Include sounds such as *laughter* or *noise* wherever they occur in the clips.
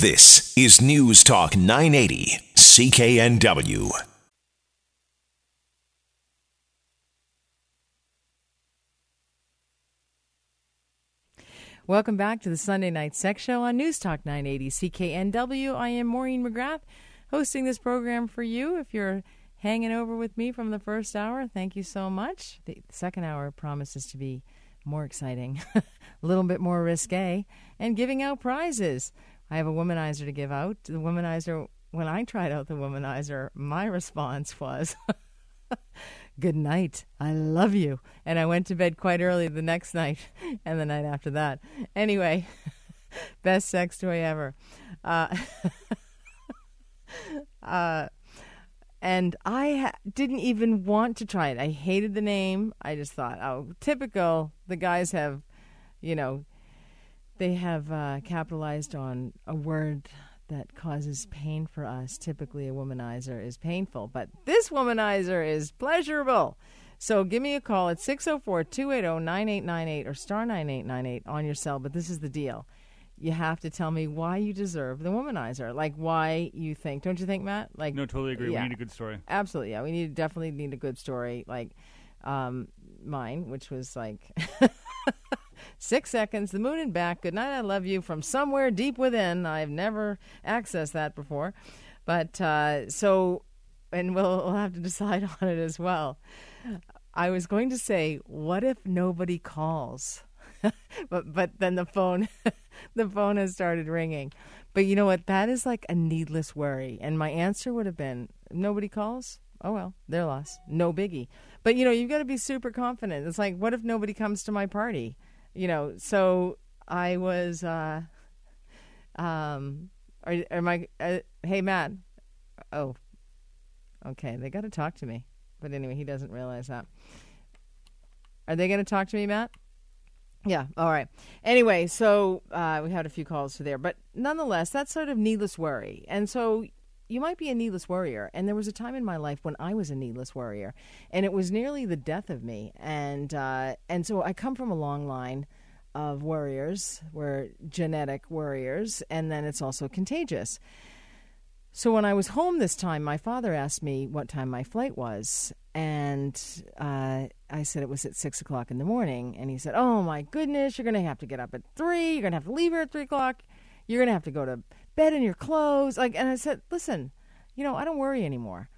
This is News Talk 980, CKNW. Welcome back to the Sunday Night Sex Show on News Talk 980 CKNW. I am Maureen McGrath hosting this program for you. If you're hanging over with me from the first hour, thank you so much. The second hour promises to be more exciting, *laughs* a little bit more risque, and giving out prizes. I have a womanizer to give out. The womanizer, when I tried out the womanizer, my response was, *laughs* Good night. I love you. And I went to bed quite early the next night *laughs* and the night after that. Anyway, *laughs* best sex toy ever. Uh, uh, and I ha- didn't even want to try it. I hated the name. I just thought, oh, typical. The guys have, you know, they have uh, capitalized on a word that causes pain for us. Typically, a womanizer is painful, but this womanizer is pleasurable. So give me a call at 604 280 9898 or star 9898 on your cell. But this is the deal. You have to tell me why you deserve the womanizer. Like why you think. Don't you think, Matt? Like No, totally agree. Yeah. We need a good story. Absolutely, yeah. We need definitely need a good story like um, mine, which was like *laughs* six seconds, the moon and back. Good night, I love you from somewhere deep within. I've never accessed that before, but uh, so, and we'll, we'll have to decide *laughs* on it as well. I was going to say, what if nobody calls? *laughs* but but then the phone *laughs* the phone has started ringing. But you know what? That is like a needless worry. And my answer would have been nobody calls. Oh well, they're lost. No biggie. But you know, you've got to be super confident. It's like, what if nobody comes to my party? You know, so I was uh um are, are my uh, hey Matt. Oh. Okay, they got to talk to me. But anyway, he doesn't realize that. Are they going to talk to me, Matt? Yeah. All right. Anyway, so uh, we had a few calls to there, but nonetheless, that's sort of needless worry. And so you might be a needless worrier. And there was a time in my life when I was a needless worrier, and it was nearly the death of me. And uh, and so I come from a long line of worriers. We're genetic worriers, and then it's also contagious. So when I was home this time, my father asked me what time my flight was, and uh, I said it was at six o'clock in the morning. And he said, "Oh my goodness, you're going to have to get up at three. You're going to have to leave here at three o'clock. You're going to have to go to bed in your clothes." Like, and I said, "Listen, you know, I don't worry anymore."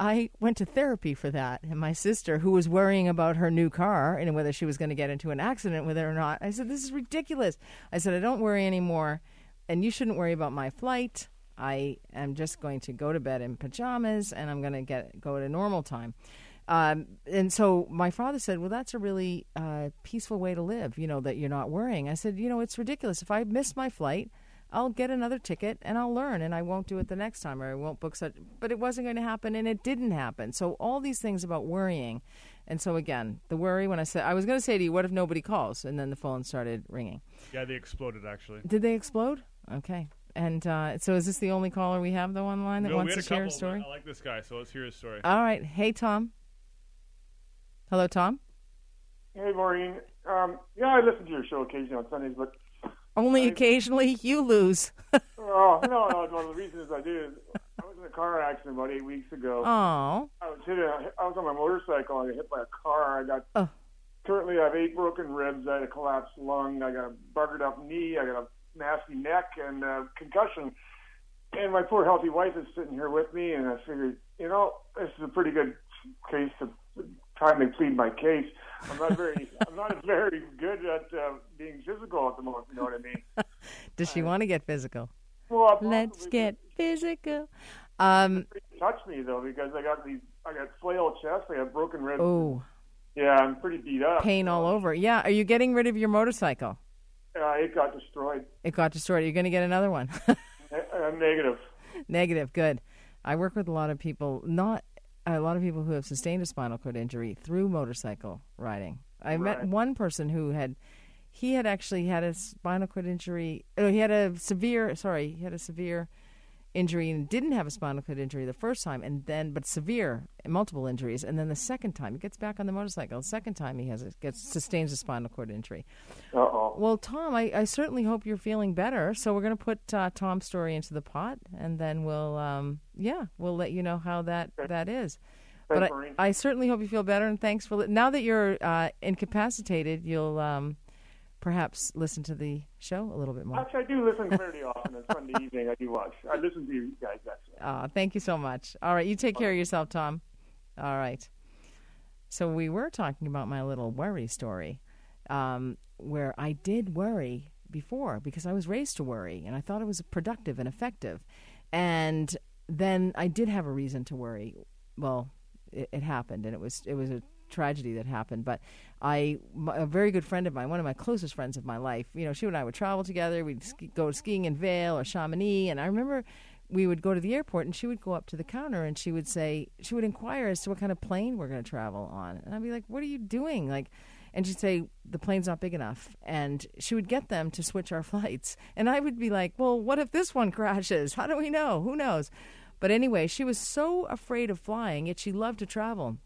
I went to therapy for that, and my sister, who was worrying about her new car and whether she was going to get into an accident with it or not, I said, "This is ridiculous." I said, "I don't worry anymore, and you shouldn't worry about my flight." I am just going to go to bed in pajamas and I'm going to get go at a normal time. Um, and so my father said, "Well, that's a really uh, peaceful way to live. You know that you're not worrying." I said, "You know, it's ridiculous. If I miss my flight, I'll get another ticket and I'll learn, and I won't do it the next time, or I won't book such." But it wasn't going to happen, and it didn't happen. So all these things about worrying, and so again, the worry. When I said I was going to say to you, "What if nobody calls?" and then the phone started ringing. Yeah, they exploded actually. Did they explode? Okay. And uh, so, is this the only caller we have though online that no, wants to had a share a couple, story? I like this guy, so let's hear his story. All right. Hey, Tom. Hello, Tom. Hey, Maureen. Um, yeah, I listen to your show occasionally on Sundays, but Only occasionally you lose. *laughs* oh no, no. One of the reasons I did is I was in a car accident about eight weeks ago. Oh. I was hit. A, I was on my motorcycle. I got hit by a car. I got. Oh. Currently, I have eight broken ribs. I had a collapsed lung. I got a buggered up knee. I got a nasty neck and uh, concussion. And my poor healthy wife is sitting here with me, and I figured, you know, this is a pretty good case to timely plead my case. I'm not very, I'm not *laughs* very good at uh, being physical at the moment. You know what I mean? *laughs* Does she want to get physical? Well, Let's get physical. Um. touched me though because I got these, I got flail chest. I got broken ribs. Oh, Yeah, I'm pretty beat up. pain all over. Yeah. Are you getting rid of your motorcycle? Uh, it got destroyed. It got destroyed. You're going to get another one. *laughs* Uh, negative. Negative. Good. I work with a lot of people, not a lot of people who have sustained a spinal cord injury through motorcycle riding. I met one person who had, he had actually had a spinal cord injury. Oh, he had a severe. Sorry, he had a severe injury and didn't have a spinal cord injury the first time, and then but severe multiple injuries, and then the second time he gets back on the motorcycle. The second time he has a, gets sustains a spinal cord injury. Oh. Well, Tom, I, I certainly hope you're feeling better. So we're going to put uh, Tom's story into the pot, and then we'll um, yeah we'll let you know how that that is. But I, I certainly hope you feel better, and thanks for li- now that you're uh, incapacitated, you'll um, perhaps listen to the show a little bit more. Actually, I do listen pretty often. It's Sunday *laughs* evening. I do watch. I listen to you guys. Actually. Uh, thank you so much. All right, you take care of yourself, Tom. All right. So we were talking about my little worry story, um, where I did worry before because I was raised to worry, and I thought it was productive and effective, and then I did have a reason to worry. Well, it, it happened, and it was it was a tragedy that happened. But I, my- a very good friend of mine, one of my closest friends of my life, you know, she and I would travel together. We'd ski, go skiing in Vail or Chamonix, and I remember we would go to the airport and she would go up to the counter and she would say she would inquire as to what kind of plane we're going to travel on. And i'd be like what are you doing? Like and she'd say the plane's not big enough. And she would get them to switch our *laughs* flights. And i would be like well what if this one crashes? How do we know? Who knows? But anyway she was so afraid of flying yet she loved to travel.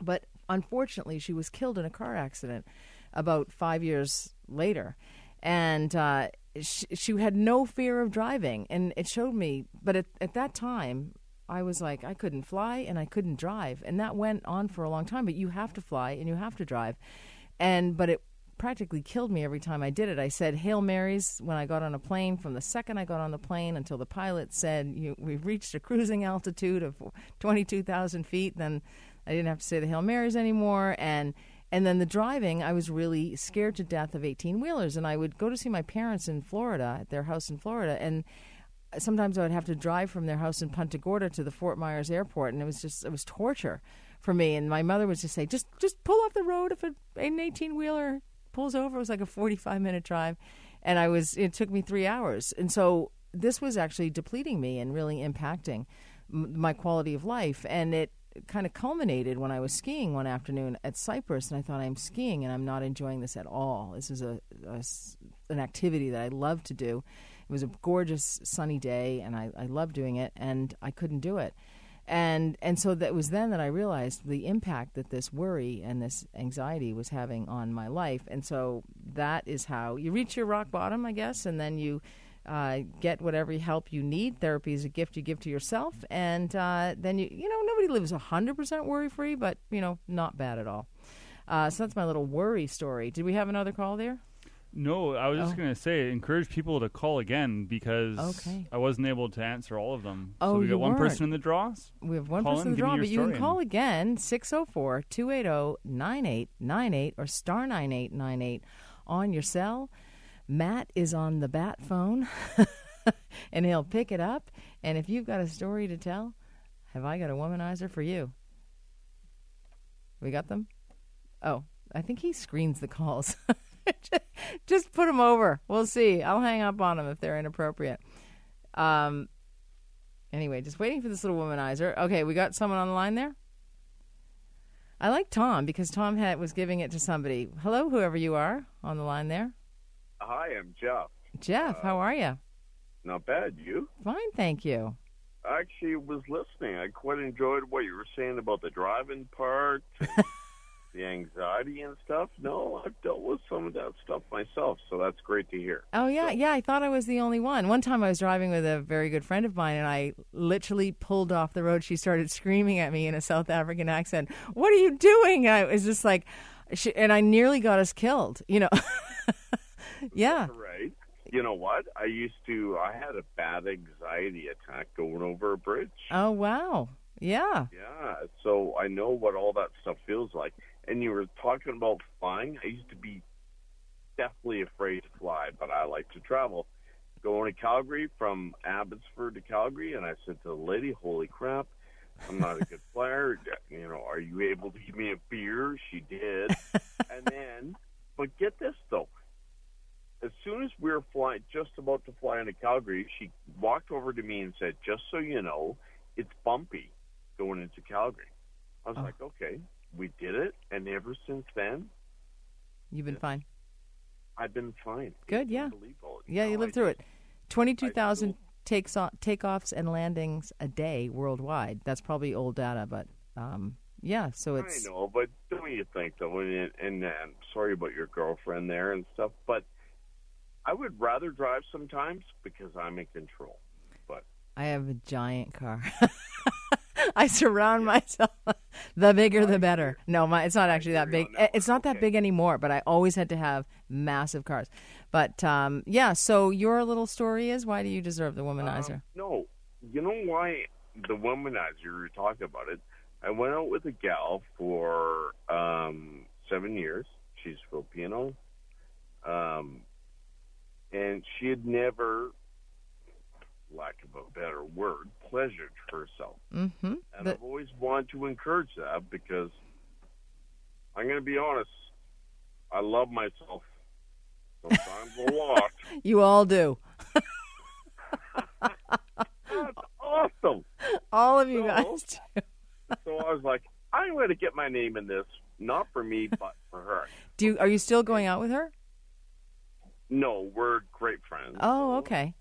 But unfortunately, she was killed in a car accident about five years later, and uh, she, she had no fear of driving, and it showed me. But at, at that time, I was like, I couldn't fly and I couldn't drive, and that went on for a long time. But you have to fly and you have to drive, and but it practically killed me every time I did it. I said Hail Marys when I got on a plane from the second I got on the plane until the pilot said we've reached a cruising altitude of 22,000 feet. Then I didn't have to say the Hail Marys anymore. And and then the driving, I was really scared to death of 18 wheelers. And I would go to see my parents in Florida, at their house in Florida. And sometimes I would have to drive from their house in Punta Gorda to the Fort Myers airport. And it was just, it was torture for me. And my mother would just say, just, just pull off the road if an 18 wheeler pulls over. It was like a 45 minute drive. And I was, it took me three hours. And so this was actually depleting me and really impacting my quality of life. And it, kind of culminated when I was skiing one afternoon at Cypress, and I thought I'm skiing and I'm not enjoying this at all. This is a, a an activity that I love to do. It was a gorgeous sunny day, and I, I love doing it, and I couldn't do it. And and so that was then that I realized the impact that this worry and this anxiety was having on my life. And so that is how you reach your rock bottom, I guess, and then you uh, get whatever help you need. Therapy is a gift you give to yourself, and uh, then you you know nobody lives hundred percent worry free, but you know not bad at all. Uh, so that's my little worry story. Did we have another call there? No, I was just Oh. going to say, encourage people to call again because Okay. I wasn't able to answer all of them. Oh, so we you got one weren't. person in the draws. We have one Call person in, in the draw, but you can call again 604 280 9898 or star 9898 on your cell. Matt is on the bat phone *laughs* and he'll pick it up. And if you've got a story to tell, have I got a womanizer for you? We got them? Oh, I think he screens the calls. *laughs* Just put them over. We'll see. I'll hang up on them if they're inappropriate. Um, Anyway, just waiting for this little womanizer. Okay, we got someone on the line there. I like Tom because Tom had was giving it to somebody. Hello, whoever you are on the line there. Hi, I'm Jeff. Jeff, how are you? Not bad. You? Fine, thank you. I actually was listening. I quite enjoyed what you were saying about the driving part, *laughs* the anxiety and stuff. No, I've dealt with some of that stuff myself, so that's great to hear. Oh yeah, yeah. I thought I was the only one. One time I was driving with a very good friend of mine, and I literally pulled off the road. She started screaming at me in a South African accent. What are you doing? And I was just like, she, and I nearly got us killed. You know. *laughs* *laughs* yeah. Right. You know what? I used to. I had a bad anxiety attack going over a bridge. Oh wow. Yeah. Yeah, so I know what all that stuff feels like. And you were talking about flying. I used to be definitely afraid to fly, but I like to travel. Going to Calgary from Abbotsford to Calgary, and I said to the lady, "Holy crap, I'm not a good *laughs* flyer. You know, are you able to give me a beer?" She did, *laughs* and then, but get this though. As soon as we were flying, just about to fly into Calgary, she walked over to me and said, "Just so you know, it's bumpy going into Calgary." I was Oh. like, "Okay." We did it, and ever since then, You've been fine. I've been fine. Good, yeah. Yeah, you lived I through it. Twenty-two thousand takes off, takeoffs and landings a day worldwide. That's probably old data, but um, yeah. So it's I know, but don't you think though? And, and, and sorry about your girlfriend there and stuff, but I would rather drive sometimes because I'm in control. But I have a giant car. *laughs* I surround myself. *laughs* the bigger, the better. No, my it's not actually that big. It's not that big anymore. But I always had to have massive cars. But um, yeah. So your little story is why do you deserve the womanizer? Um, no, you know why the womanizer you were talking about it. I went out with a gal for um, seven years. She's Filipino, um, and she had never, lack of a better word, pleasured herself. mm-hmm. And The- I've always wanted to encourage that because I'm going to be honest. I love myself sometimes a lot. *laughs* you all do. That's awesome. All of you So- guys do. So I was like, I'm going to get my name in this, not for me, but for her. Do you, are you still going out with her? No, we're great friends. Oh, So okay.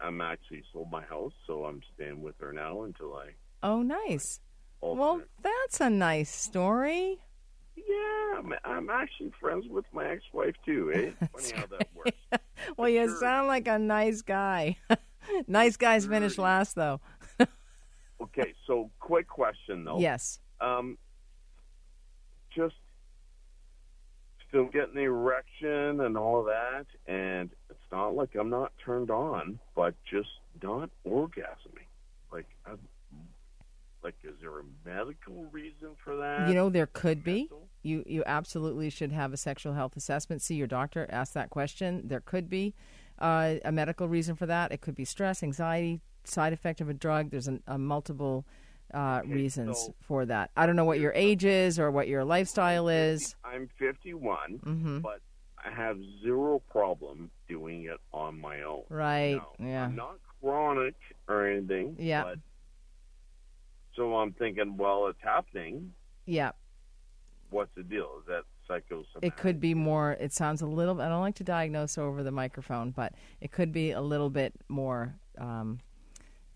I'm actually sold my house, so I'm staying with her now until I. Oh, nice. Well, that's a nice story. yeah, I'm, I'm actually friends with my ex-wife too. Eh? *laughs* Funny how that works. *laughs* Well, you Sure. sound like a nice guy. *laughs* nice guys finish last, though. Okay, so quick question though. Yes. Um, just still getting the erection and all of that, and it's not like I'm not turned on, but just not orgasming. Like, i like, is there a medical reason for that? You know, there could be. You you absolutely should have a sexual health assessment. See your doctor. Ask that question. There could be uh, a medical reason for that. It could be stress, anxiety, side effect of a drug. There's an, a multiple uh, Okay, reasons so- for that. I don't know what your age is or what your lifestyle is. I'm 51, hmm but I have zero problem doing it on my own. Right. Now, Yeah. I'm not chronic or anything. Yeah. But, so I'm thinking, well, it's happening. Yeah. What's the deal? Is that psychosomatic? It could be more. It sounds a little. I don't like to diagnose over the microphone, but it could be a little bit more um,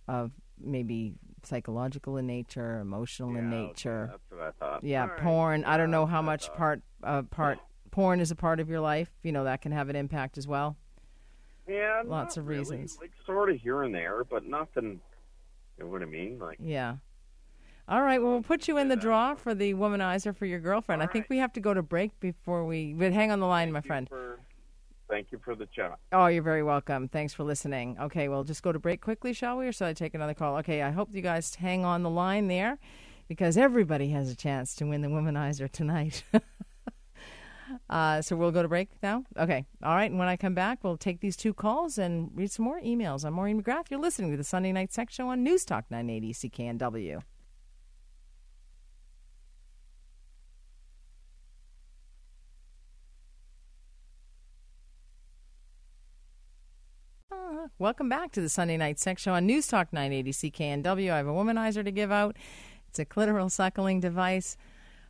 of maybe psychological in nature, emotional in Yeah, okay, nature. That's what I thought. Yeah, All right. porn. I don't know how much thought. part uh, part porn is a part of your life. You know that can have an impact as well. Yeah, lots of really. reasons. Like sort of here and there, but nothing. You know what I mean? Like, Yeah. All right. Well, we'll put you in the draw for the womanizer for your girlfriend. I think right. we have to go to break before we. But hang on the line, my thank you friend. Thank you for the chat. Oh, you're very welcome. Thanks for listening. Okay, well, just go to break quickly, shall we? Or shall I take another call? Okay, I hope you guys hang on the line there because everybody has a chance to win the womanizer tonight. *laughs* uh, so we'll go to break now? Okay. All right. And when I come back, we'll take these two calls and read some more emails. I'm Maureen McGrath. You're listening to the Sunday Night Sex Show on News Talk 980 CKNW. Uh, Welcome back to the Sunday Night Sex Show on News Talk 980 CKNW. I have a womanizer to give out. It's a clitoral suckling device.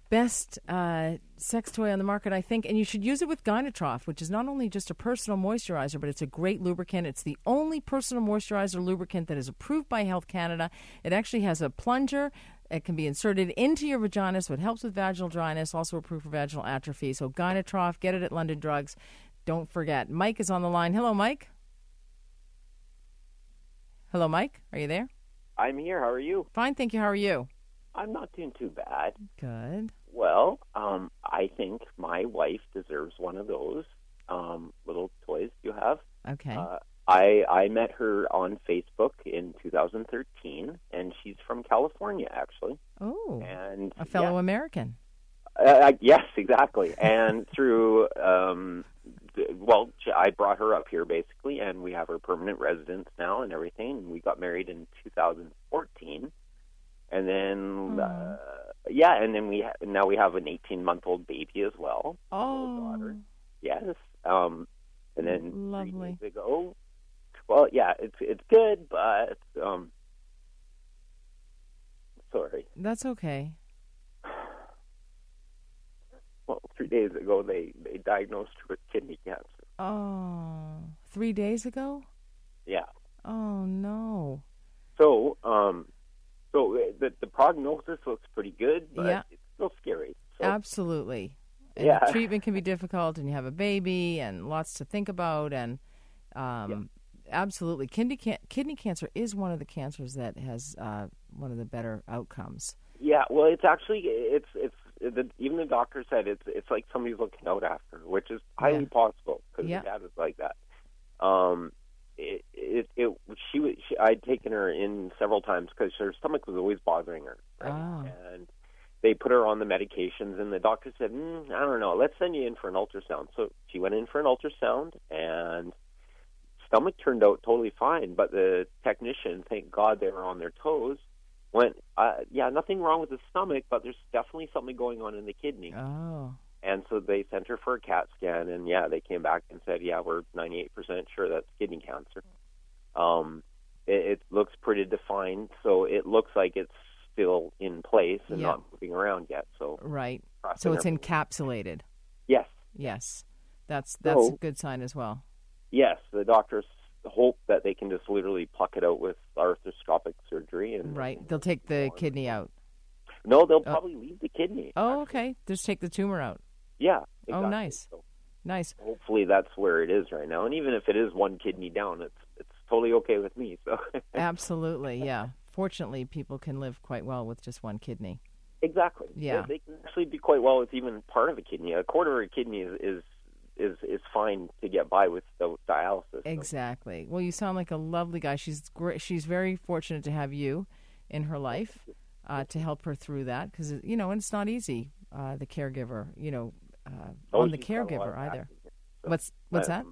Best uh, sex toy on the market, I think, and you should use it with Gynatrof, which is not only just a personal moisturizer, but it's a great lubricant. It's the only personal moisturizer lubricant that is approved by Health Canada. It actually has a plunger. It can be inserted into your vagina, so it helps with vaginal dryness, also approved for vaginal atrophy. So Gynatrof, get it at London Drugs. Don't forget. Mike is on the line. Hello, Mike. Hello, Mike. Are you there? I'm here. How are you? Fine, thank you. How are you? I'm not doing too bad. Good. Well, um, I think my wife deserves one of those um, little toys you have. Okay. Uh, I I met her on Facebook in 2013, and she's from California, actually. oh, And a fellow yeah, American. uh, yes, exactly. and *laughs* through um, well, I brought her up here basically, and we have her permanent residence now and everything. We got married in 2014, and then uh, yeah, and then we ha- now we have an 18 month old baby as well. Oh, daughter. Yes, um, and then three Lovely. days ago. Well, yeah, it's it's good, but um, sorry. that's okay. Well, three days ago they they diagnosed her with kidney cancer. Oh, three days ago? Yeah. Oh no. So, um, so uh, the the prognosis looks pretty good, but Yeah. it's still scary. So, Absolutely. And Yeah. treatment can be difficult, and you have a baby, and lots to think about, and um, absolutely, kidney can- kidney cancer is one of the cancers that has uh, one of the better outcomes. yeah, well, it's actually it's it's the, even the doctor said it's it's like somebody's looking out after, her, which is highly Yeah. possible because Yeah. dad was like that. Um, it it, it she, was- she I'd taken her in several times because her stomach was always bothering her, right? Oh. and they put her on the medications, and the doctor said, mm, I don't know, let's send you in for an ultrasound. So she went in for an ultrasound, and stomach turned out totally fine. But the technician, thank God they were on their toes, went, uh, yeah, nothing wrong with the stomach, but there's definitely something going on in the kidney. Oh, And so they sent her for a CAT scan, and yeah, they came back and said, yeah, we're 98% sure that's kidney cancer. Um, it, it looks pretty defined, so it looks like it's still in place and Yeah. not moving around yet. So, right. So it's encapsulated. yes, Yes, that's that's So- a good sign as well. yes. The doctors hope that they can just literally pluck it out with arthroscopic surgery, and Right. They'll take the kidney out. no, they'll oh. probably leave the kidney. Oh, okay. Just take the tumor out. Yeah. Oh, nice. So Nice. hopefully that's where it is right now, and even if it is one kidney down, it's it's totally okay with me. So. *laughs* Absolutely. Yeah. Fortunately, people can live quite well with just one kidney. Exactly. Yeah. They, they can actually do quite well with even part of a kidney. A quarter of a kidney is is is, is fine to get by with the dialysis. Exactly. Well, you sound like a lovely guy. She's great. She's very fortunate to have you in her life uh, to help her through that because you know, and it's not easy. Uh, the caregiver, you know, uh, Oh, on the she's got a lot caregiver either. here. So, What's what's that?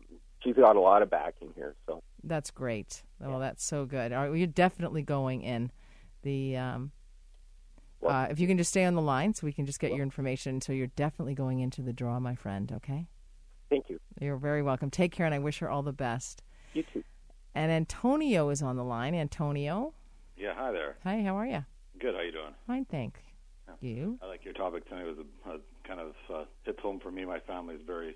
She's got a lot of backing here. So That's great. Well, that's so good. All right, well, you're definitely going in. The um, Well- uh, if you can just stay on the line, so we can just get your information. So you're definitely going into the draw, my friend. Okay. Thank you. You're very welcome. Take care, and I wish her all the best. You too. And Antonio is on the line. Antonio, Yeah, hi there. hi. How are you? Good. How you doing? Fine, thank you. I like your topic tonight. It was a, a kind of uh, hits home for me. My family is very, a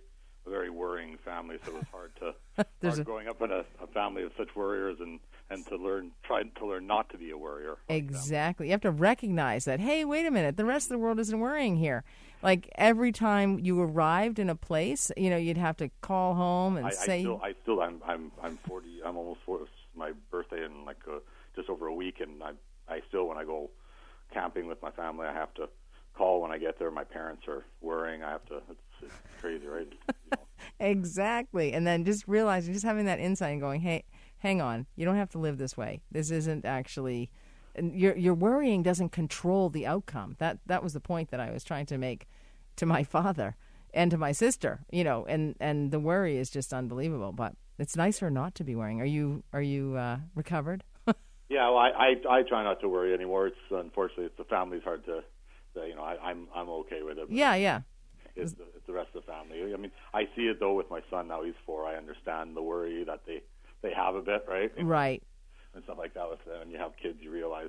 very worrying family, so it was hard to *laughs* hard a- growing up in a, a family of such worriers and and to learn try to learn not to be a worrier. Exactly. You have to recognize that. Hey, wait a minute. The rest of the world isn't worrying here. Like every time you arrived in a place, you know, you'd have to call home and I, I say, still, I still, I'm, I'm, I'm 40. I'm almost 40. It's my birthday in like uh just over a week, and I, I still, when I go camping with my family, I have to call when I get there. My parents are worrying. I have to. It's, it's crazy, right? You know, *laughs* Exactly. And then just realizing, just having that insight and going, hey, hang on, you don't have to live this way. This isn't actually. And your your worrying doesn't control the outcome. That that was the point that I was trying to make to my father and to my sister. You know, and and the worry is just unbelievable. But it's nicer not to be worrying. Are you are you uh, recovered? *laughs* Yeah, well, I, I I try not to worry anymore. It's unfortunately it's the family's hard to, to you know. I, I'm I'm okay with it. yeah, yeah. It's the, it's the rest of the family. I mean, I see it though with my son now. He's four. I understand the worry that they they have a bit, right? Right. And stuff like that. With them. And you have kids, you realize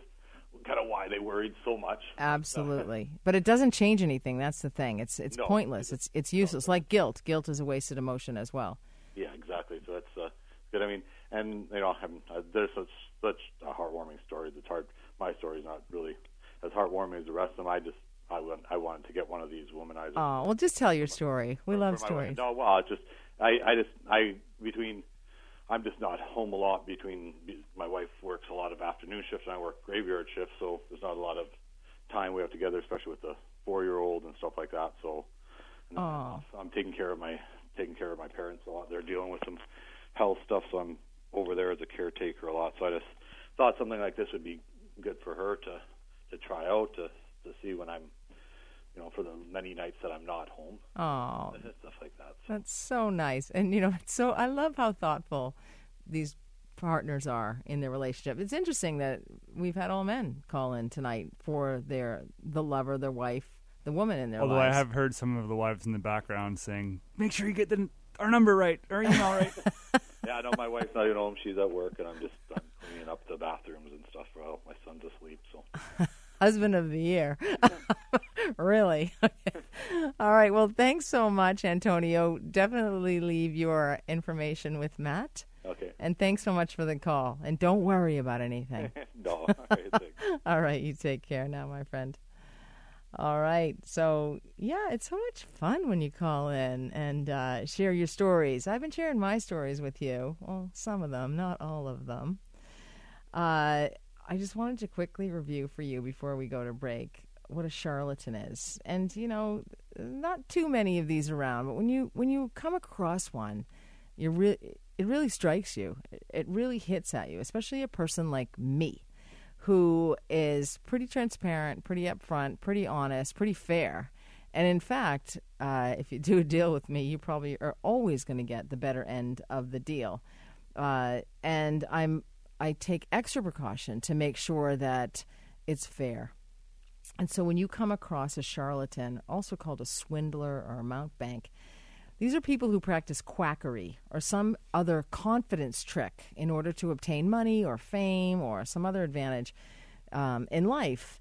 kind of why they worried so much. Absolutely. But it doesn't change anything. That's the thing. It's it's No, pointless. It's it's useless. Like guilt. Guilt is a wasted emotion as well. Yeah, exactly. So that's uh, good. I mean, and you know, I'm, uh, there's such such a heartwarming story. It's hard. My story's not really as heartwarming as the rest of them. I just I want I wanted to get one of these womanizers. Oh, well, just tell your story. We for- love for stories. No, well, it's just I, I just I between I'm just not home a lot. Between my wife works a lot of afternoon shifts, and I work graveyard shifts, so there's not a lot of time we have together, especially with the four year old and stuff like that. So Oh. I'm taking care of my taking care of my parents a lot. They're dealing with some health stuff, so I'm over there as a caretaker a lot. So I just thought something like this would be good for her to to try out to to see when I'm you know for the many nights that I'm not home Oh, *laughs* stuff like that. So. that's so nice. And you know, it's so I love how thoughtful these partners are in their relationship. It's interesting that we've had all men call in tonight for their the lover, their wife, the woman in their Although lives. I have heard some of the wives in the background saying, "Make sure you get the our number right, our email right." *laughs* Yeah, I know my wife's not even home. She's at work, and I'm just I'm up the bathrooms and stuff while my son's asleep. So *laughs* husband of the year. *laughs* really? *laughs* All right. Well, thanks so much, Antonio. Definitely leave your information with Matt. okay, And thanks so much for the call. And don't worry about anything. no, All right, All right. you take care now, my friend. All right. So, yeah, it's so much fun when you call in and uh, share your stories. I've been sharing my stories with you. Well, some of them, not all of them. Uh, I just wanted to quickly review for you before we go to break what a charlatan is. And, you know, not too many of these around, but when you when you come across one, you re- it really strikes you. It really hits at you, especially a person like me who is pretty transparent, pretty upfront, pretty honest, pretty fair. And in fact, uh, if you do a deal with me, you probably are always going to get the better end of the deal. Uh, and I'm I take extra precaution to make sure that it's fair. And so when you come across a charlatan, also called a swindler or a mountebank, these are people who practice quackery or some other confidence trick in order to obtain money or fame or some other advantage um, in life.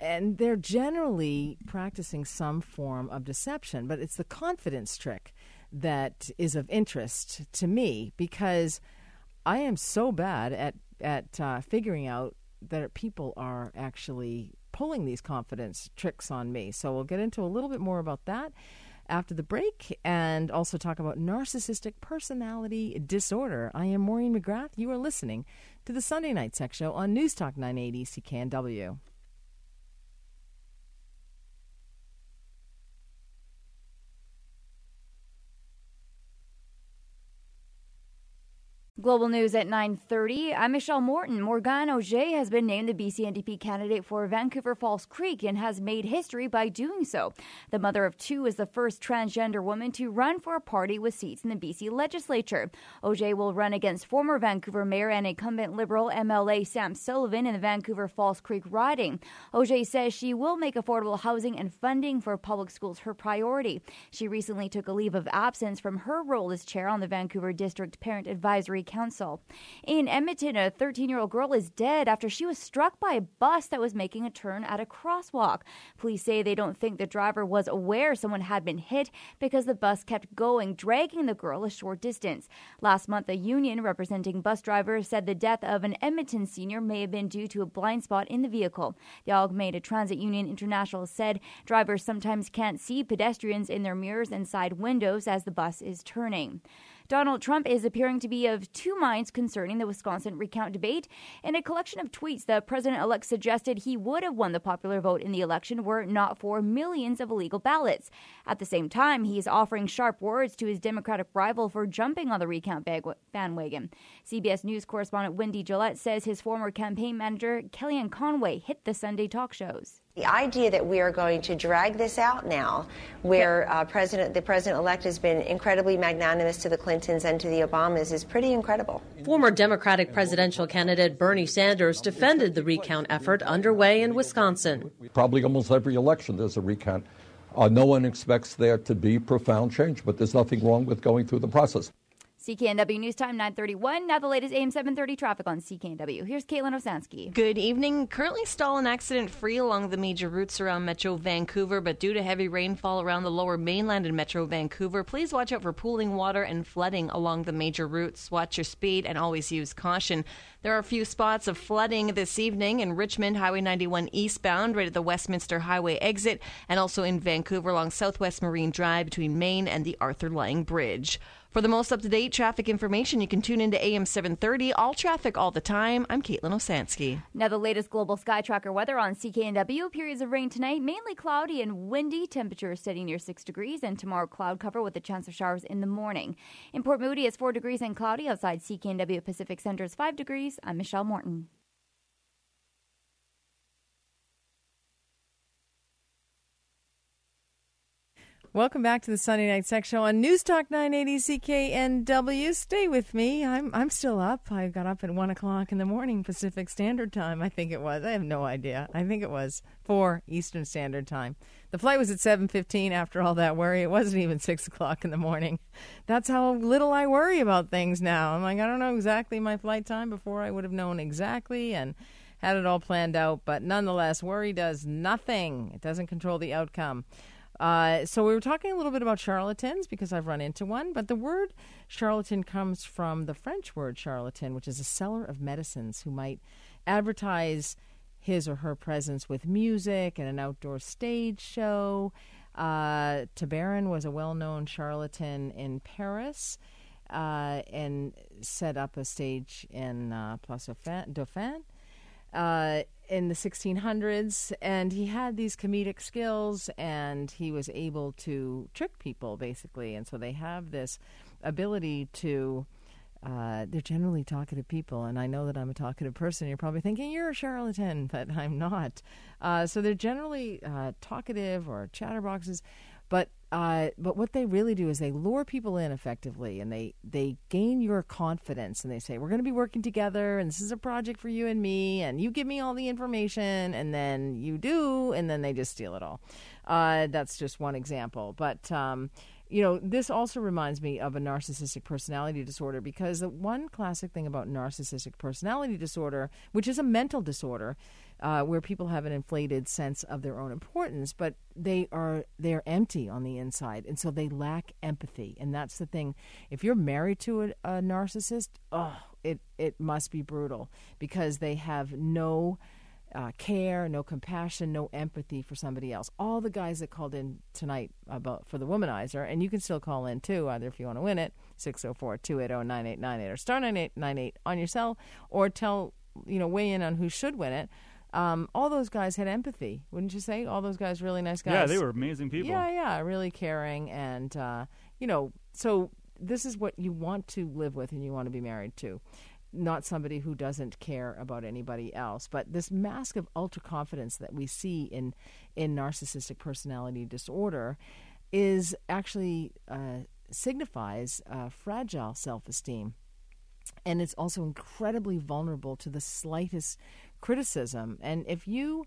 And they're generally practicing some form of deception, but it's the confidence trick that is of interest to me because I am so bad at at uh, figuring out that people are actually pulling these confidence tricks on me. So we'll get into a little bit more about that after the break and also talk about narcissistic personality disorder. I am Maureen McGrath. You are listening to the Sunday Night Sex Show on News Talk 980 CKNW. Global News at 9:30. I'm Michelle Morton. Morgane Oger has been named the BC NDP candidate for Vancouver-False Creek and has made history by doing so. The mother of two is the first transgender woman to run for a party with seats in the BC legislature. Oger will run against former Vancouver mayor and incumbent Liberal MLA Sam Sullivan in the Vancouver-False Creek riding. Oger says she will make affordable housing and funding for public schools her priority. She recently took a leave of absence from her role as chair on the Vancouver District Parent Advisory Council. In Edmonton, a 13 year old girl is dead after she was struck by a bus that was making a turn at a crosswalk. Police say they don't think the driver was aware someone had been hit because the bus kept going, dragging the girl a short distance. Last month, a union representing bus drivers said the death of an Edmonton senior may have been due to a blind spot in the vehicle. The Amalgamated Transit Union International said drivers sometimes can't see pedestrians in their mirrors and side windows as the bus is turning. Donald Trump is appearing to be of two minds concerning the Wisconsin recount debate. In a collection of tweets, the president elect suggested he would have won the popular vote in the election were it not for millions of illegal ballots. At the same time, he is offering sharp words to his Democratic rival for jumping on the recount bandwagon. CBS News correspondent Wendy Gillette says his former campaign manager, Kellyanne Conway, hit the Sunday talk shows. The idea that we are going to drag this out now, where uh, President, the president-elect has been incredibly magnanimous to the Clintons and to the Obamas, is pretty incredible. Former Democratic presidential candidate Bernie Sanders defended the recount effort underway in Wisconsin. Probably almost every election there's a recount. Uh, no one expects there to be profound change, but there's nothing wrong with going through the process. CKNW News Time 931. Now the latest AM 730 traffic on CKNW. Here's Caitlin Osansky. Good evening. Currently stall and accident free along the major routes around Metro Vancouver, but due to heavy rainfall around the lower mainland in Metro Vancouver, please watch out for pooling water and flooding along the major routes. Watch your speed and always use caution. There are a few spots of flooding this evening in Richmond, Highway 91 eastbound, right at the Westminster Highway exit, and also in Vancouver along Southwest Marine Drive between Main and the Arthur Laing Bridge. For the most up to date traffic information, you can tune into AM 730, all traffic all the time. I'm Caitlin Osansky. Now, the latest global sky tracker weather on CKNW. Periods of rain tonight, mainly cloudy and windy. Temperature steady near 6 degrees, and tomorrow cloud cover with a chance of showers in the morning. In Port Moody, it's 4 degrees and cloudy. Outside CKNW Pacific Center is 5 degrees. I'm Michelle Morton. Welcome back to the Sunday Night Sex Show on News Talk 980 CKNW. Stay with me. I'm I'm still up. I got up at one o'clock in the morning Pacific Standard Time. I think it was. I have no idea. I think it was four Eastern Standard Time. The flight was at seven fifteen. After all that worry, it wasn't even *laughs* six o'clock in the morning. That's how little I worry about things now. I'm like I don't know exactly my flight time. Before I would have known exactly and had it all planned out. But nonetheless, worry does nothing. It doesn't control the outcome. Uh, so we were talking a little bit about charlatans because I've run into one, but the word charlatan comes from the French word charlatan, which is a seller of medicines who might advertise his or her presence with music and an outdoor stage show. Uh, Tabarin was a well-known charlatan in Paris uh, and set up a stage in uh, Place Dauphine. uh, in the 1600s, and he had these comedic skills, and he was able to trick people basically, and so they have this ability to. Uh, they're generally talkative people, and I know that I'm a talkative person. You're probably thinking you're a charlatan, *laughs* but I'm not. Uh, so they're generally uh, talkative or chatterboxes, but uh, but what they really do is they lure people in effectively, and they they gain your confidence, and they say we're going to be working together, and this is a project for you and me, and you give me all the information, and then you do, and then they just steal it all. Uh, that's just one example, but. Um, you know, this also reminds me of a narcissistic personality disorder because the one classic thing about narcissistic personality disorder, which is a mental disorder, uh, where people have an inflated sense of their own importance, but they are they're empty on the inside, and so they lack empathy. And that's the thing. If you're married to a, a narcissist, oh, it it must be brutal because they have no. Uh, care, no compassion, no empathy for somebody else. All the guys that called in tonight about for the womanizer, and you can still call in too, either if you want to win it, 604 280 9898 or star 9898 on your cell, or tell, you know, weigh in on who should win it um, all those guys had empathy, wouldn't you say? All those guys, really nice guys. Yeah, they were amazing people. Yeah, yeah, really caring, and uh, you know, so this is what you want to live with and you want to be married to. Not somebody who doesn't care about anybody else, but this mask of ultra confidence that we see in in narcissistic personality disorder is actually uh, signifies uh, fragile self esteem, and it's also incredibly vulnerable to the slightest criticism. And if you,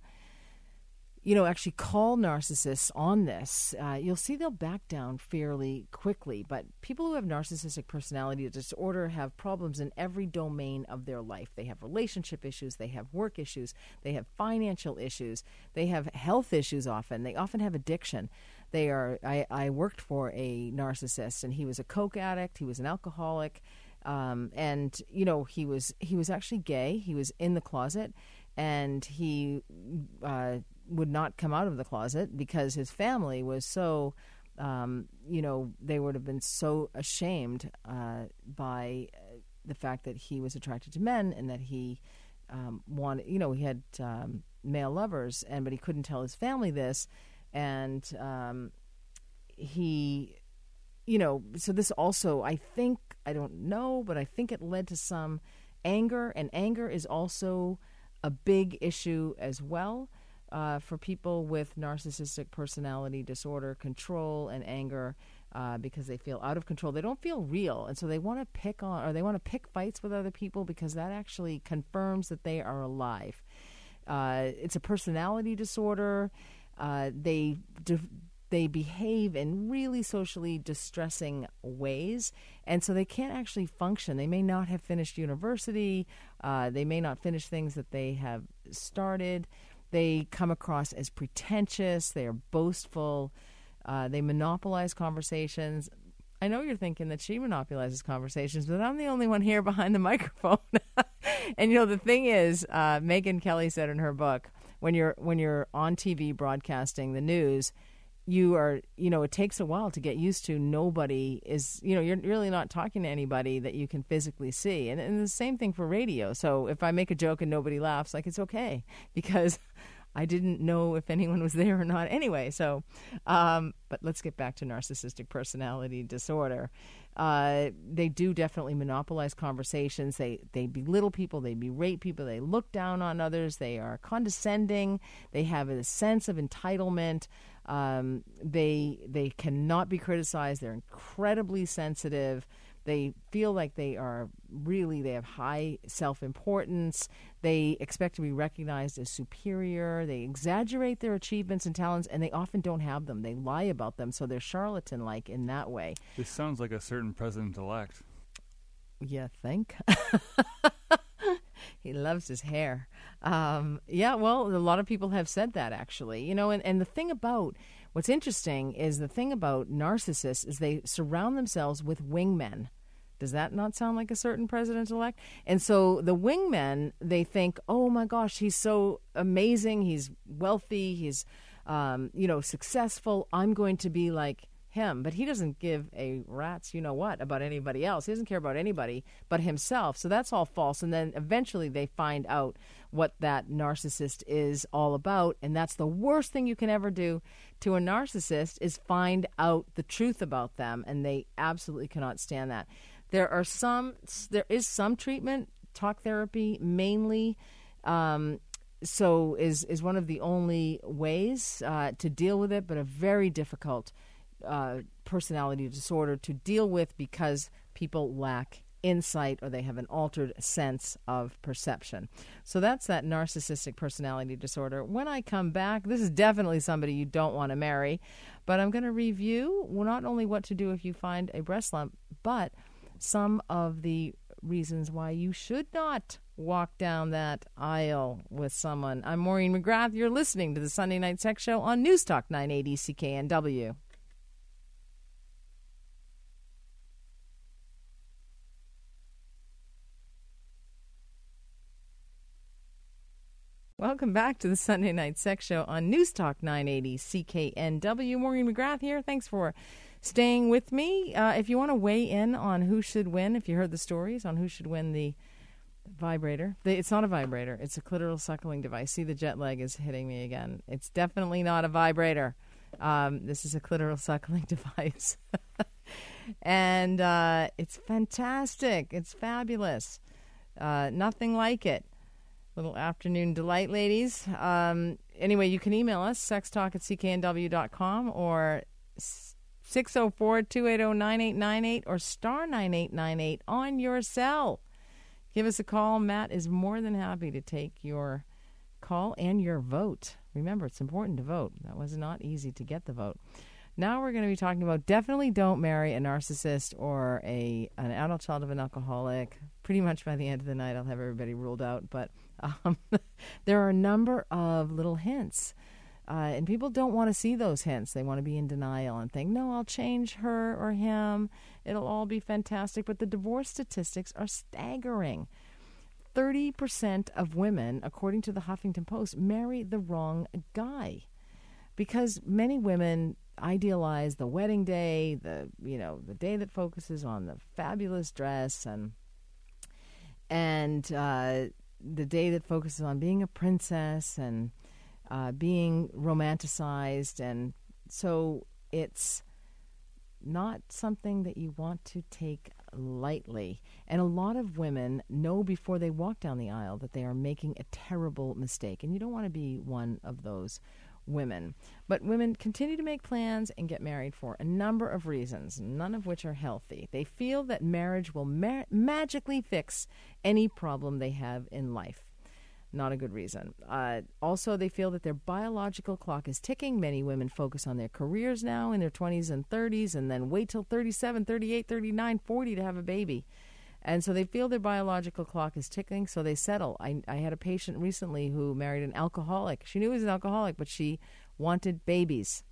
you know, actually call narcissists on this, uh, you'll see they'll back down fairly quickly. But people who have narcissistic personality disorder have problems in every domain of their life. They have relationship issues, they have work issues, they have financial issues, they have health issues often, they often have addiction. They are. I, I worked for a narcissist, and he was a coke addict. He was an alcoholic. Um, and you know he was he was actually gay. He was in the closet, and he uh, would not come out of the closet because his family was so. Um, you know, they would have been so ashamed uh, by uh, the fact that he was attracted to men and that he um, wanted. You know, he had um, male lovers, and but he couldn't tell his family this, and um, he you know, so this also, I think, I don't know, but I think it led to some anger, and anger is also a big issue as well uh, for people with narcissistic personality disorder, control and anger. Uh, because they feel out of control, they don't feel real, and so they want to pick on or they want to pick fights with other people because that actually confirms that they are alive. Uh, it's a personality disorder. Uh, they de- they behave in really socially distressing ways, and so they can't actually function. They may not have finished university, uh, they may not finish things that they have started. They come across as pretentious, they are boastful, uh, they monopolize conversations. I know you're thinking that she monopolizes conversations, but I'm the only one here behind the *laughs* microphone. and you know the thing is, uh, Megyn Kelly said in her book, when you're when you're on TV broadcasting the news, you are you know it takes a while to get used to nobody is you know you're really not talking to anybody that you can physically see and, and the same thing for radio so if i make a joke and nobody laughs like it's okay *laughs* because i didn't know if anyone was there or not anyway so um, but let's get back to narcissistic personality disorder uh, they do definitely monopolize conversations. They they belittle people. They berate people. They look down on others. They are condescending. They have a sense of entitlement. Um, they they cannot be criticized. They're incredibly sensitive. They feel like they are really they have high self importance. They expect to be recognized as superior. They exaggerate their achievements and talents, and they often don't have them. They lie about them, so they're charlatan like in that way. This sounds like a certain president elect. Yeah, think. *laughs* he loves his hair. Um, yeah, well, a lot of people have said that actually. You know, and, and the thing about What's interesting is the thing about narcissists is they surround themselves with wingmen. Does that not sound like a certain president elect? And so the wingmen, they think, oh my gosh, he's so amazing. He's wealthy. He's, um, you know, successful. I'm going to be like him. But he doesn't give a rat's you know what about anybody else. He doesn't care about anybody but himself. So that's all false. And then eventually they find out what that narcissist is all about. And that's the worst thing you can ever do to a narcissist is find out the truth about them. And they absolutely cannot stand that. There are some, there is some treatment, talk therapy mainly. Um, so is is one of the only ways uh, to deal with it, but a very difficult uh, personality disorder to deal with because people lack insight or they have an altered sense of perception. So that's that narcissistic personality disorder. When I come back, this is definitely somebody you don't want to marry, but I'm going to review not only what to do if you find a breast lump, but some of the reasons why you should not walk down that aisle with someone. I'm Maureen McGrath. You're listening to the Sunday Night Sex Show on News Talk 980 CKNW. Welcome back to the Sunday Night Sex Show on News Talk 980 CKNW. Maureen McGrath here. Thanks for staying with me. Uh, if you want to weigh in on who should win, if you heard the stories on who should win the vibrator, the, it's not a vibrator, it's a clitoral suckling device. See, the jet lag is hitting me again. It's definitely not a vibrator. Um, this is a clitoral suckling *laughs* device. and uh, it's fantastic. It's fabulous. Uh, nothing like it. Little afternoon delight, ladies. Um, anyway, you can email us, sextalk at cknw.com or 604 280 9898 or star 9898 on your cell. Give us a call. Matt is more than happy to take your call and your vote. Remember, it's important to vote. That was not easy to get the vote. Now we're going to be talking about definitely don't marry a narcissist or a an adult child of an alcoholic. Pretty much by the end of the night, I'll have everybody ruled out. But *laughs* um, there are a number of little hints uh, and people don't want to see those hints. They want to be in denial and think, no, I'll change her or him. It'll all be fantastic. But the divorce statistics are staggering. 30% of women, according to the Huffington Post, marry the wrong guy because many women idealize the wedding day, the you know, the day that focuses on the fabulous dress and and uh, the day that focuses on being a princess and uh, being romanticized, and so it's not something that you want to take lightly. And a lot of women know before they walk down the aisle that they are making a terrible mistake, and you don't want to be one of those women. But women continue to make plans and get married for a number of reasons, none of which are healthy. They feel that marriage will ma- magically fix any problem they have in life. Not a good reason. Uh, also, they feel that their biological clock is ticking. Many women focus on their careers now in their 20s and 30s and then wait till 37, 38, 39, 40 to have a baby. And so they feel their biological clock is ticking, so they settle. I, I had a patient recently who married an alcoholic. She knew he was an alcoholic, but she wanted babies.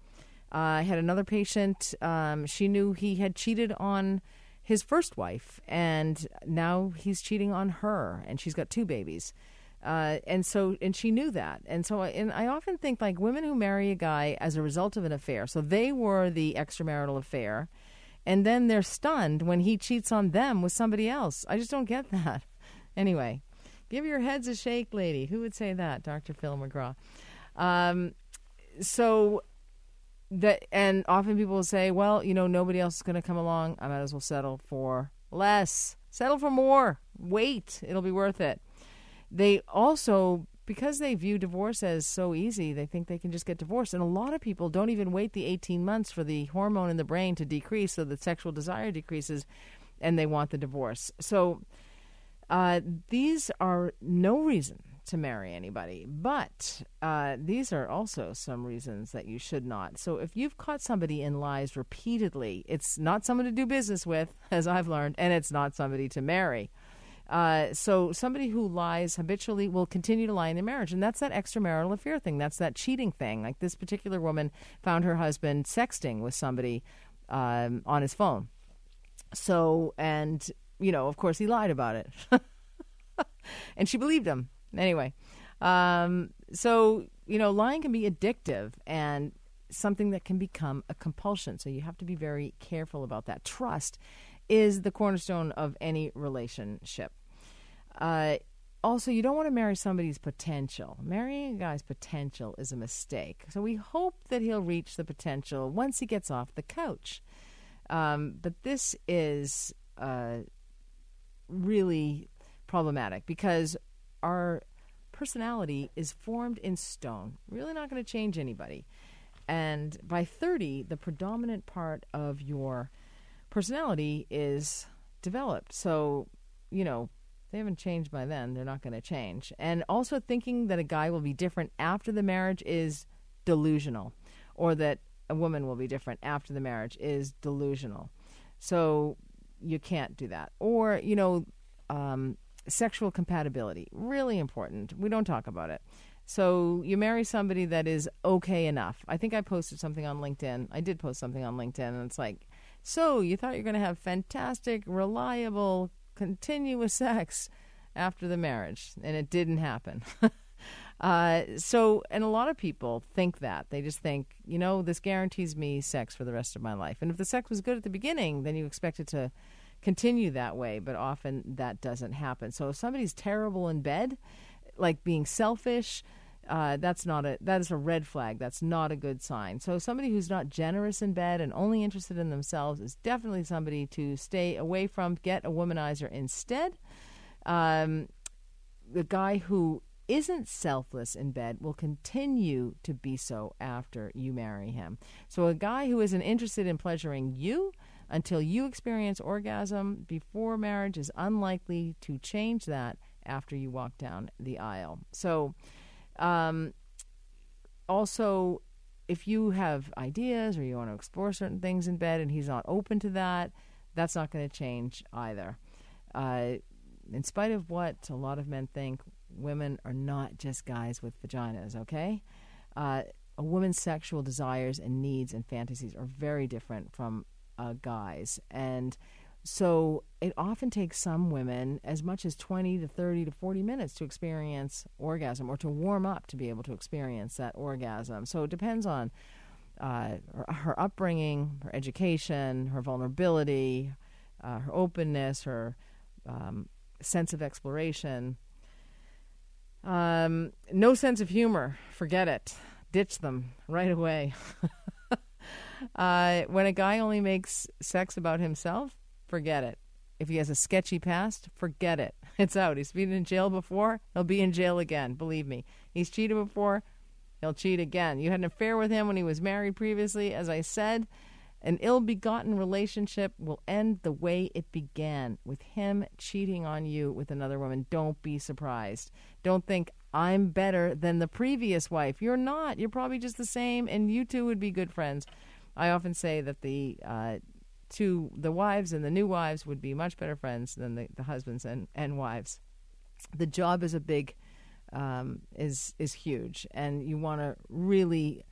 Uh, I had another patient, um, she knew he had cheated on his first wife, and now he's cheating on her, and she's got two babies. Uh, and so, and she knew that. And so, and I often think like women who marry a guy as a result of an affair. So they were the extramarital affair, and then they're stunned when he cheats on them with somebody else. I just don't get *laughs* that. Anyway, give your heads a shake, lady. Who would say that, Dr. Phil McGraw? Um, so that, and often people will say, well, you know, nobody else is going to come along. I might as well settle for less. Settle for more. Wait, it'll be worth it they also because they view divorce as so easy, they think they can just get divorced. And a lot of people don't even wait the 18 months for the hormone in the brain to decrease so that sexual desire decreases and they want the divorce. So uh, these are no reason to marry anybody, but uh, these are also some reasons that you should not. So if you've caught somebody in lies repeatedly, it's not someone to do business with, *laughs* as I've learned, and it's not somebody to marry. Uh, so somebody who lies habitually will continue to lie in their marriage, and that's that extramarital affair thing. That's that cheating thing. Like this particular woman found her husband sexting with somebody um, on his phone. So, and you know, of course, he lied about it, *laughs* and she believed him anyway. Um, so you know, lying can be addictive and something that can become a compulsion. So you have to be very careful about that. Trust is the cornerstone of any relationship. Uh, also, you don't want to marry somebody's potential. Marrying a guy's potential is a mistake. So we hope that he'll reach the potential once he gets off the couch. Um, but this is uh, really problematic because our personality is formed in stone. Really not going to change anybody. And by 30, the predominant part of your personality is developed. So, you know, they haven't changed by then. They're not going to change. And also thinking that a guy will be different after the marriage is delusional, or that a woman will be different after the marriage is delusional. So you can't do that. Or, you know, um, sexual compatibility, really important. We don't talk about it. So you marry somebody that is okay enough. I think I posted something on LinkedIn. I did post something on LinkedIn, and it's like, so you thought you're going to have fantastic, reliable, continuous sex after the marriage, and it didn't happen. *laughs* uh, so, and a lot of people think that. They just think, you know, this guarantees me sex for the rest of my life. And if the sex was good at the beginning, then you expect it to continue that way, but often that doesn't happen. So if somebody's terrible in bed, like being selfish, uh, that's not a that is a red flag. That's not a good sign. So somebody who's not generous in bed and only interested in themselves is definitely somebody to stay away from. Get a womanizer instead. Um, the guy who isn't selfless in bed will continue to be so after you marry him. So a guy who isn't interested in pleasuring you until you experience orgasm before marriage is unlikely to change that after you walk down the aisle. So um, also, if you have ideas or you want to explore certain things in bed and he's not open to that, that's not going to change either. Uh, in spite of what a lot of men think, women are not just guys with vaginas, okay? Uh, a woman's sexual desires and needs and fantasies are very different from uh, guys. And so it often takes some women as much as 20 to 30 to 40 minutes to experience orgasm or to warm up to be able to experience that orgasm. So it depends on uh, her, her, upbringing, her education, her vulnerability, uh, her openness, her um, sense of exploration. Um, no sense of humor. Forget it. Ditch them right away. *laughs* uh, when a guy only makes sex about himself, forget it. If he has a sketchy past, forget it. *laughs* It's out. He's been in jail before, he'll be in jail again. Believe me. He's cheated before, he'll cheat again. You had an affair with him when he was married previously. As I said, an ill begotten relationship will end the way it began with him cheating on you with another woman. Don't be surprised. Don't think, I'm better than the previous wife. You're not. You're probably just the same, and you two would be good friends. I often say that the uh, to the wives and the new wives would be much better friends than the, the husbands and, and wives. The job is a big um, is is huge, and you want to really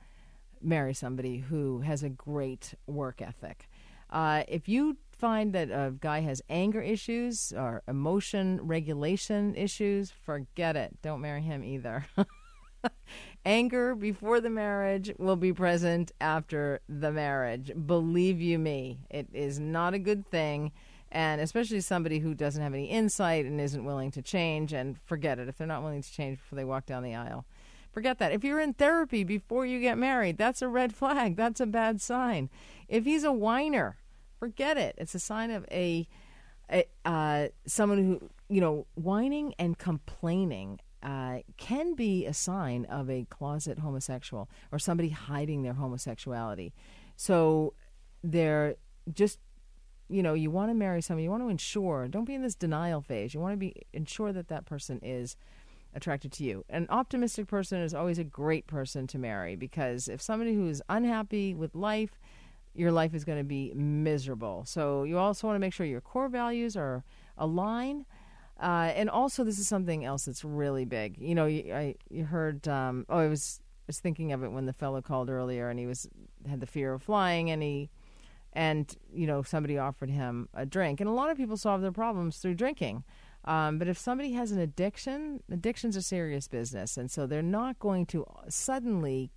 marry somebody who has a great work ethic. Uh, if you find that a guy has anger issues or emotion regulation issues, forget it. Don't marry him either. *laughs* *laughs* Anger before the marriage will be present after the marriage. Believe you me, it is not a good thing. And especially somebody who doesn't have any insight and isn't willing to change, and forget it. If they're not willing to change before they walk down the aisle, forget that. If you're in therapy before you get married, that's a red flag. That's a bad sign. If he's a whiner, forget it. It's a sign of a, a uh, someone who you know whining and complaining uh, can be a sign of a closet homosexual or somebody hiding their homosexuality. So they're just, you know, you want to marry somebody, you want to ensure, don't be in this denial phase. You want to be ensure that that person is attracted to you. An optimistic person is always a great person to marry because if somebody who is unhappy with life, your life is going to be miserable. So you also want to make sure your core values are aligned Uh, and also, this is something else that's really big. You know, you, I you heard. Um, oh, I was was thinking of it when the fellow called earlier, and he was had the fear of flying, and he and you know somebody offered him a drink, and a lot of people solve their problems through drinking. Um, but if somebody has an addiction, addiction's a serious business, and so they're not going to suddenly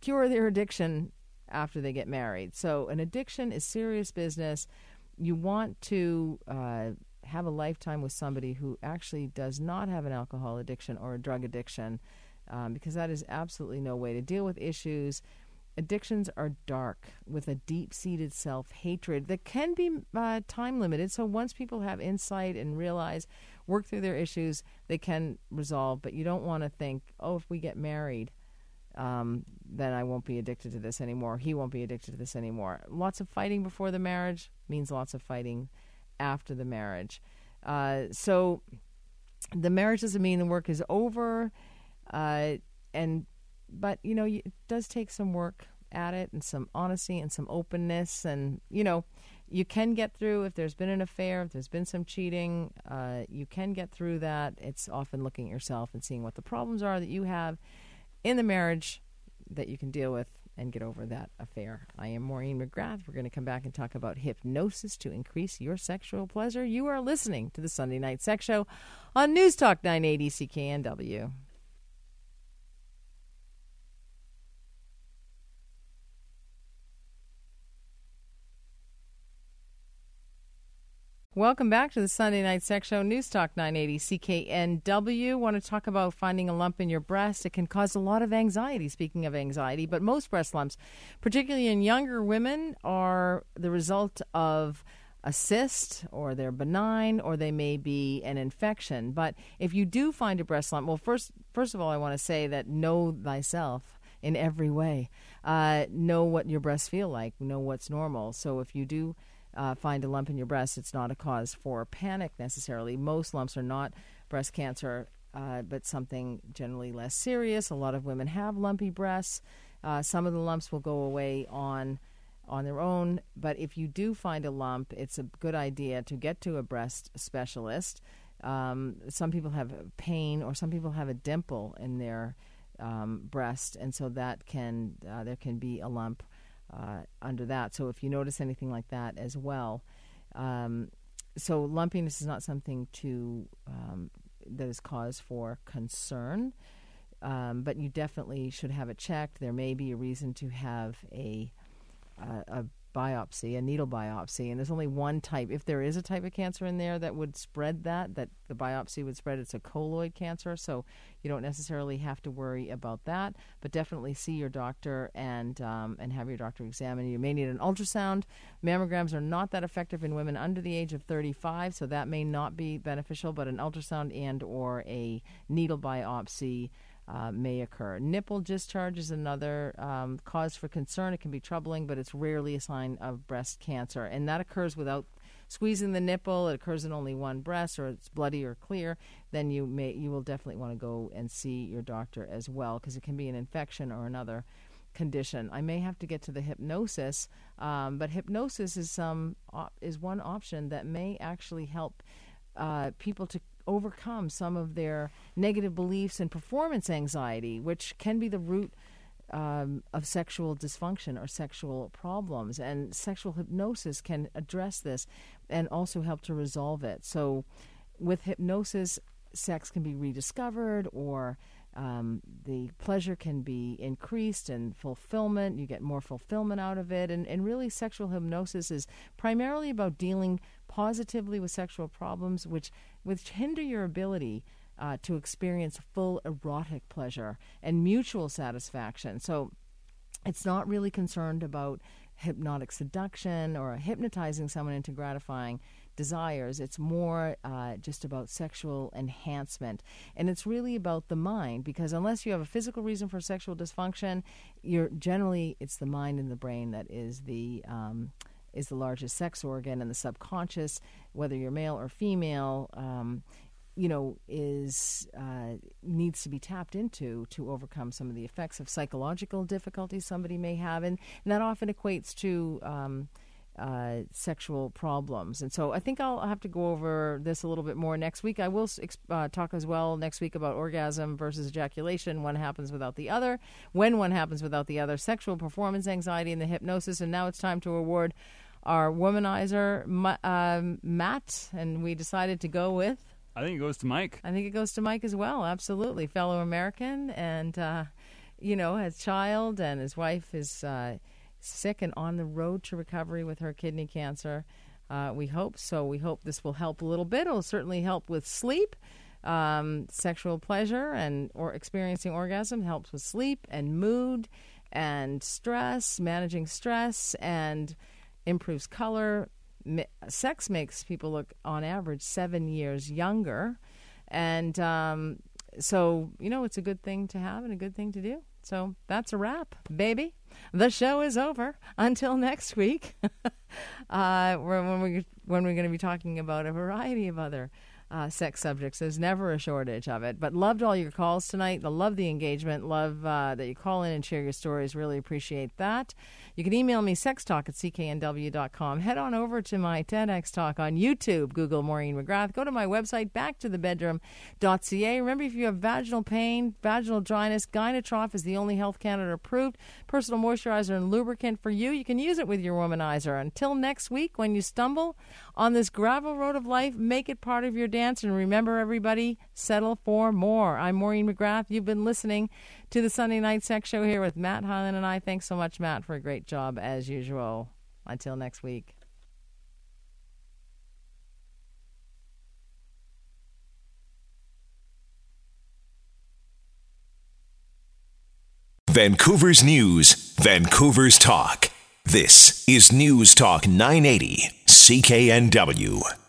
cure their addiction after they get married. So an addiction is serious business. You want to uh, have a lifetime with somebody who actually does not have an alcohol addiction or a drug addiction, um, because that is absolutely no way to deal with issues. Addictions are dark with a deep seated self hatred that can be uh, time limited. So once people have insight and realize, work through their issues, they can resolve. But you don't want to think, oh, if we get married, um, then I won't be addicted to this anymore. He won't be addicted to this anymore. Lots of fighting before the marriage means lots of fighting after the marriage. Uh, so the marriage doesn't mean the work is over, uh, and but you know it does take some work at it and some honesty and some openness, and you know you can get through if there's been an affair, if there's been some cheating, uh, you can get through that. It's often looking at yourself and seeing what the problems are that you have in the marriage that you can deal with and get over that affair. I am Maureen McGrath. We're going to come back and talk about hypnosis to increase your sexual pleasure. You are listening to the Sunday Night Sex Show on News Talk 980 CKNW. Welcome back to the Sunday Night Sex Show, News Talk 980 CKNW. Want to talk about finding a lump in your breast? It can cause a lot of anxiety, speaking of anxiety, but most breast lumps, particularly in younger women, are the result of a cyst or they're benign or they may be an infection. But if you do find a breast lump, well, first, first of all, I want to say that know thyself in every way. Uh, know what your breasts feel like, know what's normal. So if you do uh, find a lump in your breast, it's not a cause for panic necessarily. Most lumps are not breast cancer, uh, but something generally less serious. A lot of women have lumpy breasts. Uh, some of the lumps will go away on on their own, but if you do find a lump, it's a good idea to get to a breast specialist. Um, some people have pain, or some people have a dimple in their um, breast, and so that can uh, there can be a lump uh, under that. So if you notice anything like that as well, um, so lumpiness is not something to um, that is cause for concern, um, but you definitely should have it checked. There may be a reason to have a a biopsy, a needle biopsy, and there's only one type. If there is a type of cancer in there that would spread that, that the biopsy would spread, it's a colloid cancer. So you don't necessarily have to worry about that, but definitely see your doctor and um, and have your doctor examine you. May need an ultrasound. Mammograms are not that effective in women under the age of 35, so that may not be beneficial. But an ultrasound and or a needle biopsy uh, may occur. Nipple discharge is another um, cause for concern. It can be troubling, but it's rarely a sign of breast cancer, and that occurs without squeezing the nipple. It occurs in only one breast, or it's bloody or clear. Then you may you will definitely want to go and see your doctor as well, because it can be an infection or another condition. I may have to get to the hypnosis, um, but hypnosis is some op- is one option that may actually help uh, people to overcome some of their negative beliefs and performance anxiety, which can be the root um, of sexual dysfunction or sexual problems. And sexual hypnosis can address this and also help to resolve it. So, with hypnosis, sex can be rediscovered or um, the pleasure can be increased and fulfillment. You get more fulfillment out of it. And, and really, sexual hypnosis is primarily about dealing positively with sexual problems, which, which hinder your ability uh, to experience full erotic pleasure and mutual satisfaction. So it's not really concerned about hypnotic seduction or hypnotizing someone into gratifying desires. It's more uh, just about sexual enhancement. And it's really about the mind because unless you have a physical reason for sexual dysfunction, you're generally, it's the mind and the brain that is the. Um, is the largest sex organ, and the subconscious, whether you're male or female, um, you know, is uh, needs to be tapped into to overcome some of the effects of psychological difficulties somebody may have, and, and that often equates to um, uh, sexual problems. And so I think I'll have to go over this a little bit more next week. I will uh, talk as well next week about orgasm versus ejaculation, one happens without the other, when one happens without the other, sexual performance anxiety, and the hypnosis. And now it's time to award our womanizer, um, Matt, and we decided to go with. I think it goes to Mike. I think it goes to Mike as well. Absolutely, fellow American, and uh, you know, has child, and his wife is uh, sick and on the road to recovery with her kidney cancer. Uh, we hope so. We hope this will help a little bit. It'll certainly help with sleep, um, sexual pleasure, and or experiencing orgasm helps with sleep and mood and stress, managing stress, and improves color. Sex makes people look, on average, seven years younger. And um, so, you know, it's a good thing to have and a good thing to do. So that's a wrap, baby. The show is over. Until next week, *laughs* uh, when we when we're going to be talking about a variety of other uh, sex subjects. There's never a shortage of it. But loved all your calls tonight. Love the engagement. Love uh, that you call in and share your stories. Really appreciate that. You can email me sextalk at cknw.com. Head on over to my TEDx talk on YouTube. Google Maureen McGrath. Go to my website, backtothebedroom.ca. Remember, if you have vaginal pain, vaginal dryness, Gynatrof is the only Health Canada approved personal moisturizer and lubricant for you. You can use it with your womanizer. Until next week, when you stumble on this gravel road of life, make it part of your dance. And remember, everybody, settle for more. I'm Maureen McGrath. You've been listening to the Sunday Night Sex Show here with Matt Hyland and I. Thanks so much, Matt, for a great job as usual. Until next week. Vancouver's News, Vancouver's Talk. This is News Talk 980, CKNW.